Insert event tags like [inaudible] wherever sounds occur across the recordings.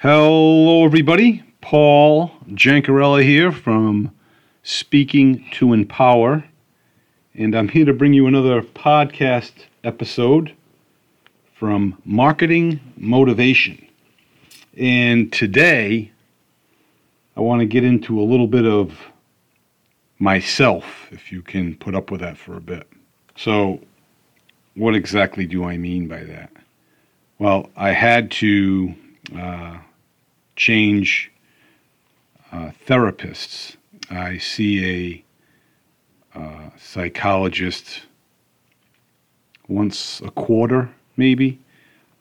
Hello, everybody. Paul Jancarella here from Speaking to Empower. And I'm here to bring you another podcast episode from Marketing Motivation. And today, I want to get into a little bit of myself, if you can put up with that for a bit. So, what exactly do I mean by that? Well, I had to uh, change uh, therapists. I see a uh, psychologist once a quarter, maybe,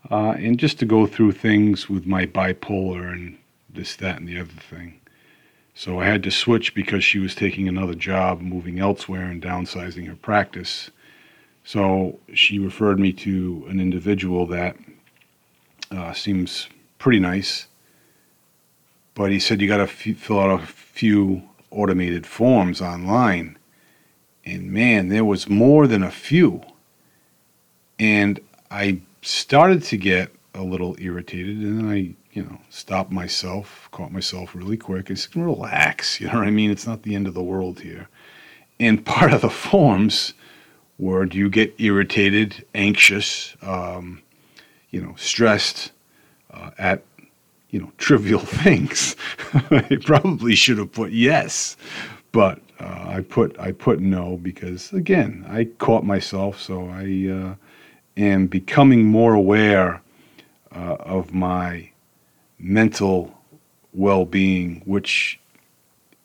uh, and just to go through things with my bipolar and this, that, and the other thing. So I had to switch because she was taking another job, moving elsewhere, and downsizing her practice. So she referred me to an individual that uh, seems pretty nice. But he said you got to f- fill out a few automated forms online. And man, there was more than a few. And I started to get a little irritated, and then I, you know, stopped myself, caught myself really quick, and said, relax. [laughs] You know what I mean? It's not the end of the world here. And part of the forms were do you get irritated, anxious, um, you know, stressed uh, at you know trivial [laughs] things. [laughs] I probably should have put yes, but uh, I put I put no because again I caught myself, so I uh, am becoming more aware uh, of my mental well-being, which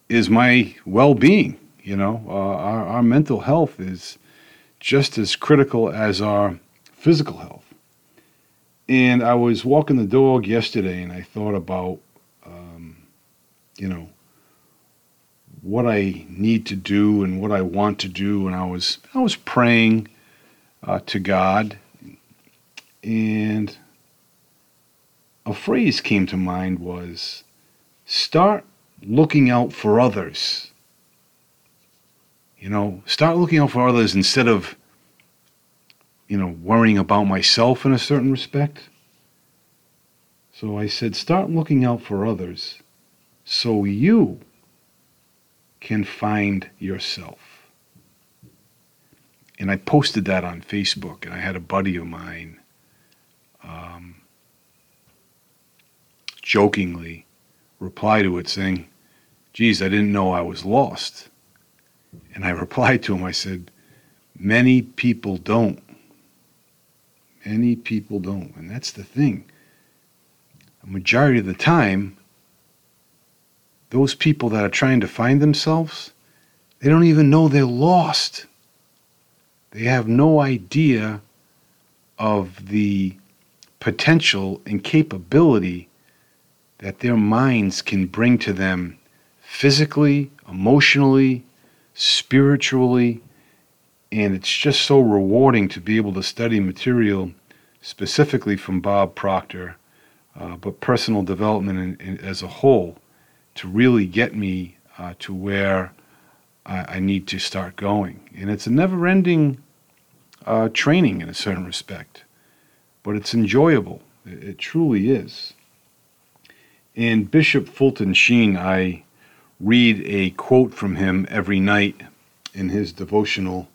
is my well-being. You know, uh, our, our mental health is just as critical as our physical health. And I was walking the dog yesterday and I thought about, um, you know, what I need to do and what I want to do. And I was, I was praying uh, to God and a phrase came to mind was start looking out for others you know, start looking out for others instead of, you know, worrying about myself in a certain respect. So I said, start looking out for others so you can find yourself. And I posted that on Facebook, and I had a buddy of mine um, jokingly reply to it saying, Geez, I didn't know I was lost. And I [laughs] replied to him, I said, Many people don't. Many people don't. And that's the thing. A majority of the time, those people that are trying to find themselves, they don't even know they're lost. They have no idea of the potential and capability that their minds can bring to them physically, emotionally, spiritually, and it's just so rewarding to be able to study material specifically from Bob Proctor, uh, but personal development in, in, as a whole to really get me uh, to where I, I, need to start going. And it's a never ending uh, training in a certain respect, but it's enjoyable. It, it truly is. And Bishop Fulton Sheen, I read a quote from him every night in his devotional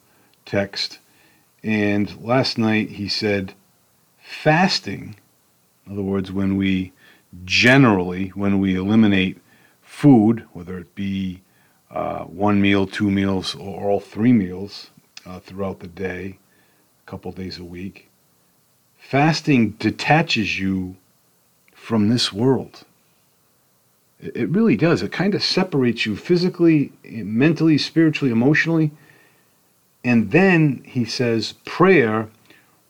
text. And last night he said, fasting, in other words, when we generally, when we eliminate food, whether it be uh, one meal, two meals, or all three meals uh, throughout the day, a couple days a week, fasting detaches you from this world. It really does. It kind of separates you physically, mentally, spiritually, emotionally. And then he says prayer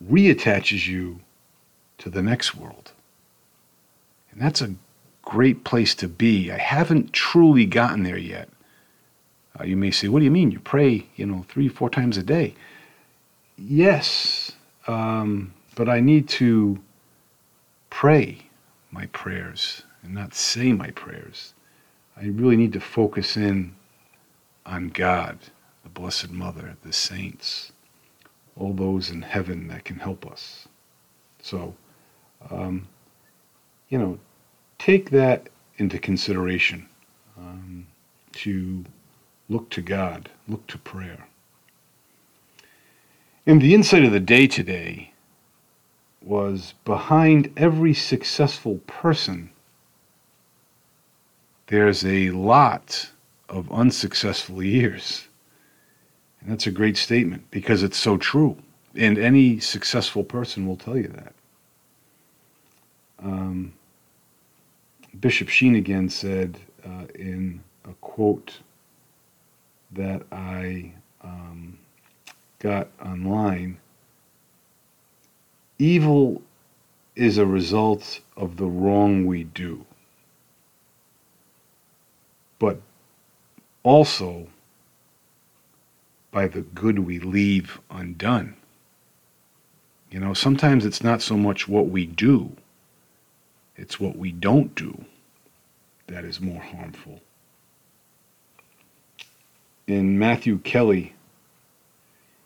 reattaches you to the next world. And that's a great place to be. I haven't truly gotten there yet. Uh, you may say, what do you mean? You pray, you know, three, four times a day. Yes, um, but I need to pray my prayers and not say my prayers. I really need to focus in on God, the Blessed Mother, the saints, all those in heaven that can help us. So, um, you know, take that into consideration um, to look to God, look to prayer. And the insight of the day today was behind every successful person, there's a lot of unsuccessful years. That's a great statement because it's so true. And any successful person will tell you that. Um, Bishop Sheen again said uh, in a quote that I um, got online evil is a result of the wrong we do, but also by the good we leave undone. You know, sometimes it's not so much what we do, it's what we don't do that is more harmful. In Matthew Kelly,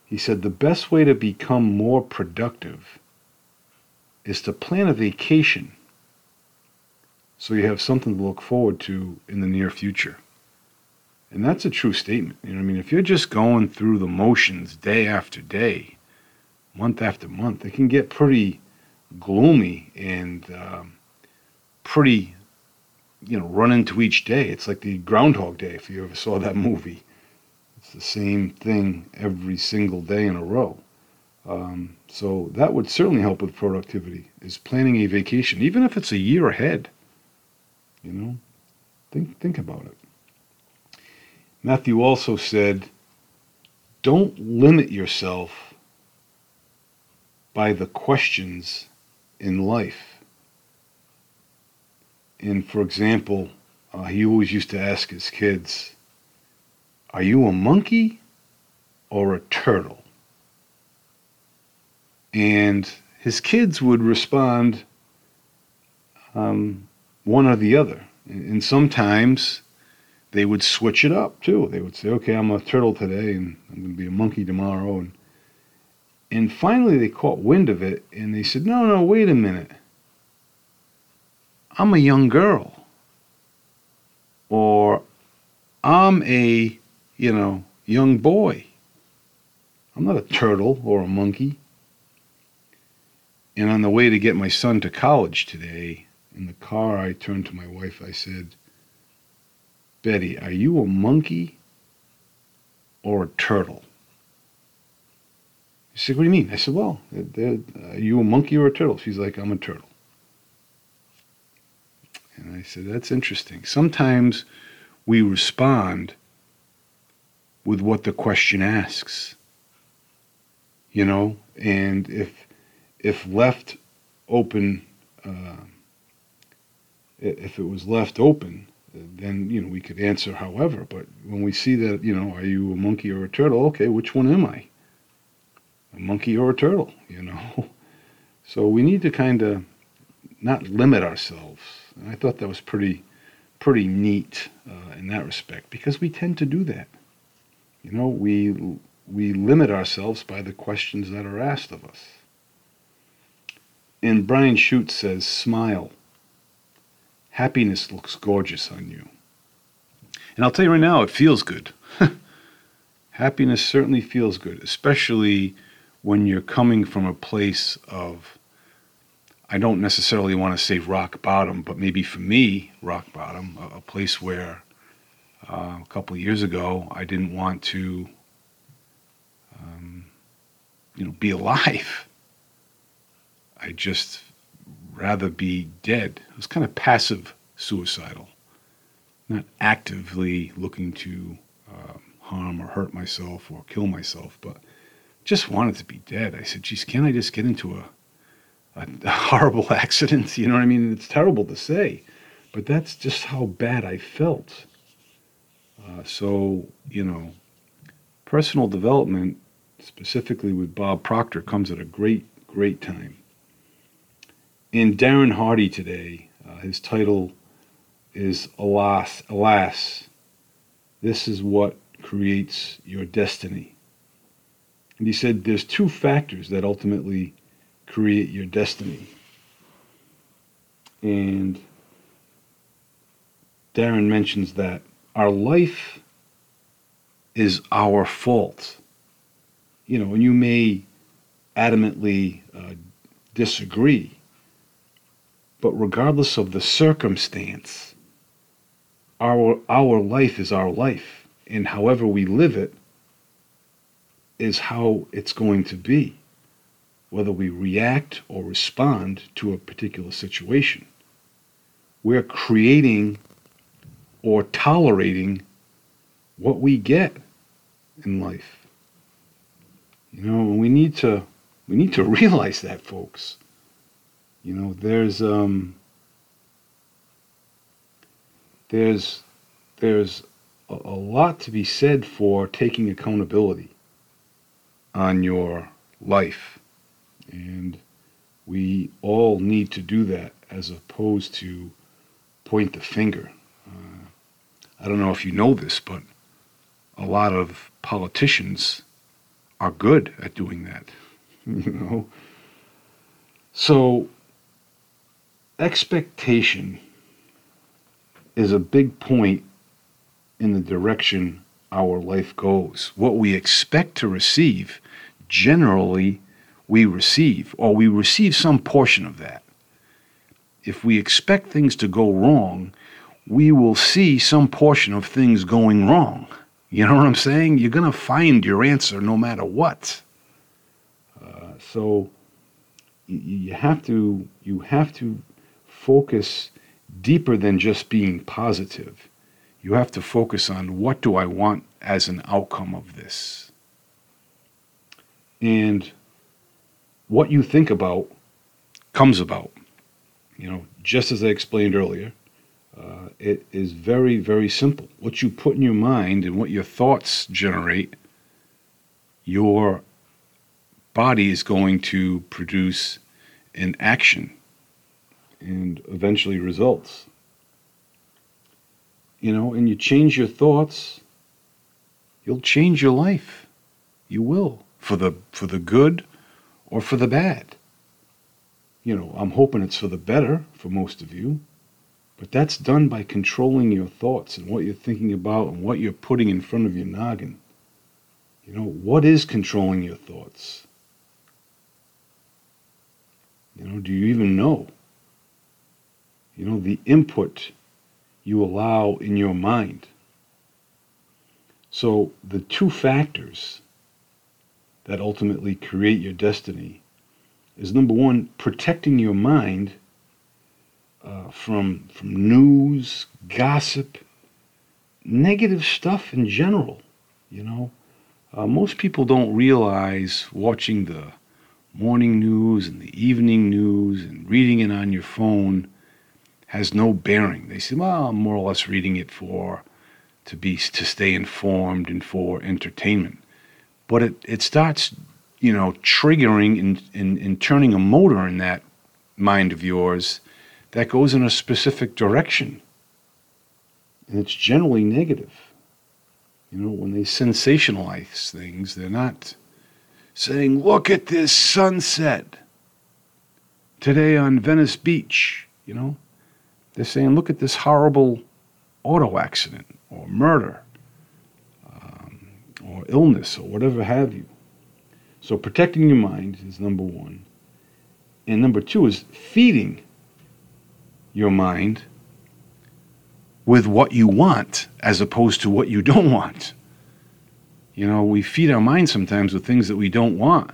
he said the best way to become more productive is to plan a vacation so you have something to look forward to in the near future. And that's a true statement. You know, I mean, if you're just going through the motions day after day, month after month, it can get pretty gloomy and um, pretty, you know, run into each day. It's like the Groundhog Day, if you ever saw that [laughs] movie. It's the same thing every single day in a row. Um, so that would certainly help with productivity. Is planning a vacation, even if it's a year ahead. You know, think think about it. Matthew also said, "Don't limit yourself by the questions in life." And for example, uh, he always used to ask his kids, "Are you a monkey or a turtle?" and his kids would respond um, one or the other. And sometimes they would switch it up too. They would say, "Okay, I'm a turtle today, and I'm going to be a monkey tomorrow." And and finally, they caught wind of it, and they said, "No, no, wait a minute. I'm a young girl, or I'm a, you know, young boy. I'm not a turtle or a monkey." And on the way to get my son to college today, in the car, I turned to my wife. I said, Betty, are you a monkey or a turtle? She said, What do you mean? I said, Well, are you a monkey or a turtle? She's like, I'm a turtle. And I said, That's interesting. Sometimes we respond with what the question asks. You know, and if if left open, uh, if it was left open, then you know we could answer however. But when we see that, you know, are you a monkey or a turtle? Okay, which one am I? A monkey or a turtle? [laughs] You know. So we need to kind of not limit ourselves. And I thought that was pretty, pretty neat uh, in that respect because we tend to do that. You know, we we limit ourselves by the questions that are asked of us. And Brian Schutz says, smile. Happiness looks gorgeous on you. And I'll tell you right now, it feels good. [laughs] Happiness certainly feels good, especially when you're coming from a place of, I don't necessarily want to say rock bottom, but maybe for me, rock bottom, a, a place where uh, a couple years ago I didn't want to, um, you know, be alive. [laughs] I just rather be dead. It was kind of passive suicidal, not actively looking to um, harm or hurt myself or kill myself, but just wanted to be dead. I said, geez, can't I just get into a, a, a [laughs] horrible accident? You know what I mean? It's terrible to say, but that's just how bad I felt. Uh, so, you know, personal development, specifically with Bob Proctor, comes at a great, great time in Darren Hardy today, uh, his title is Alas, Alas, This is What Creates Your Destiny. And he said there's two factors that ultimately create your destiny. And Darren mentions that our life is our fault. You know, and you may adamantly uh, disagree, but regardless of the circumstance, our, our life is our life, and however we live it is how it's going to be, whether we react or respond to a particular situation. We're creating or tolerating what we get in life. You know, we need to we need to [laughs] realize that, folks. You know, there's um there's there's a, a lot to be said for taking accountability on your life. And we all need to do that as opposed to point the finger. Uh, I don't know if you know this, but a lot of politicians are good at doing that. [laughs] you know? So, expectation is a big point in the direction our life goes. What we expect to receive, generally, we receive, or we receive some portion of that. If we expect things to go wrong, we will see some portion of things going wrong. You know what I'm saying? You're going to find your answer no matter what. Uh, so you have to you have to focus deeper than just being positive. You have to focus on what do I want as an outcome of this. And what you think about comes about. You know, just as I explained earlier, uh, it is very, very simple. What you put in your mind and what your thoughts generate, your body is going to produce an action and eventually results. You know, and you change your thoughts, you'll change your life. You will for the for the good or for the bad. You know, I'm hoping it's for the better for most of you. But that's done by controlling your thoughts and what you're thinking about and what you're putting in front of your noggin. You know, what is controlling your thoughts? You know, do you even know? You know, the input you allow in your mind. So, the two factors that ultimately create your destiny is number one, protecting your mind uh, from from news, gossip, negative stuff in general. You know, uh, most people don't realize watching the morning news and the evening news and reading it on your phone has no bearing. They say, "Well, I'm more or less reading it for to be to stay informed and for entertainment," but it it starts, you know, triggering and, and, and turning a motor in that mind of yours that goes in a specific direction. And it's generally negative. You know, when they sensationalize things, they're not saying, look at this sunset today on Venice Beach, you know. They're saying, look at this horrible auto accident or murder um, or illness or whatever have you. So protecting your mind is number one. And number two is feeding your mind with what you want as opposed to what you don't [laughs] want. You know, we feed our mind sometimes with things that we don't want,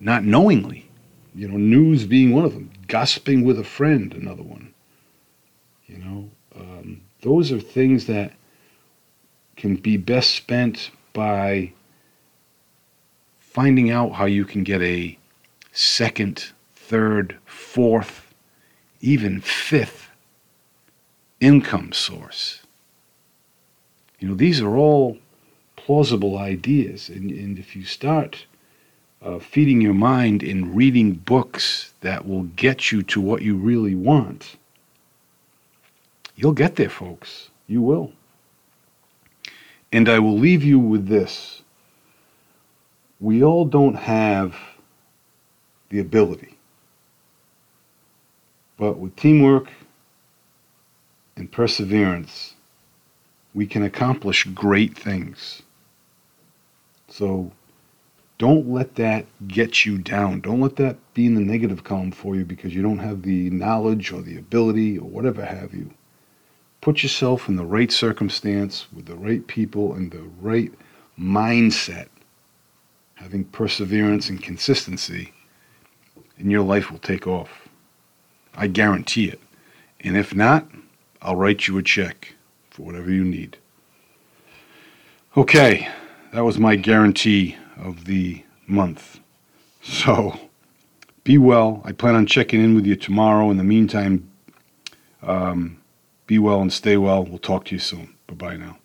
not knowingly. You know, news being one of them, gossiping with a friend, another one. You know, um, those are things that can be best spent by finding out how you can get a second, third, fourth even fifth income source. You know, these are all plausible ideas. And, and if you start uh, feeding your mind in reading books that will get you to what you really want, you'll get there, folks. You will. And I will leave you with this. We all don't have the ability but with teamwork and perseverance, we can accomplish great things. So don't let that get you down. Don't let that be in the negative column for you because you don't have the knowledge or the ability or whatever have you. Put yourself in the right circumstance with the right people and the right mindset, having perseverance and consistency, and your life will take off. I guarantee it. And if not, I'll write you a check for whatever you need. Okay, that was my guarantee of the month. So be well. I plan on checking in with you tomorrow. In the meantime, um, be well and stay well. We'll talk to you soon. Bye bye now.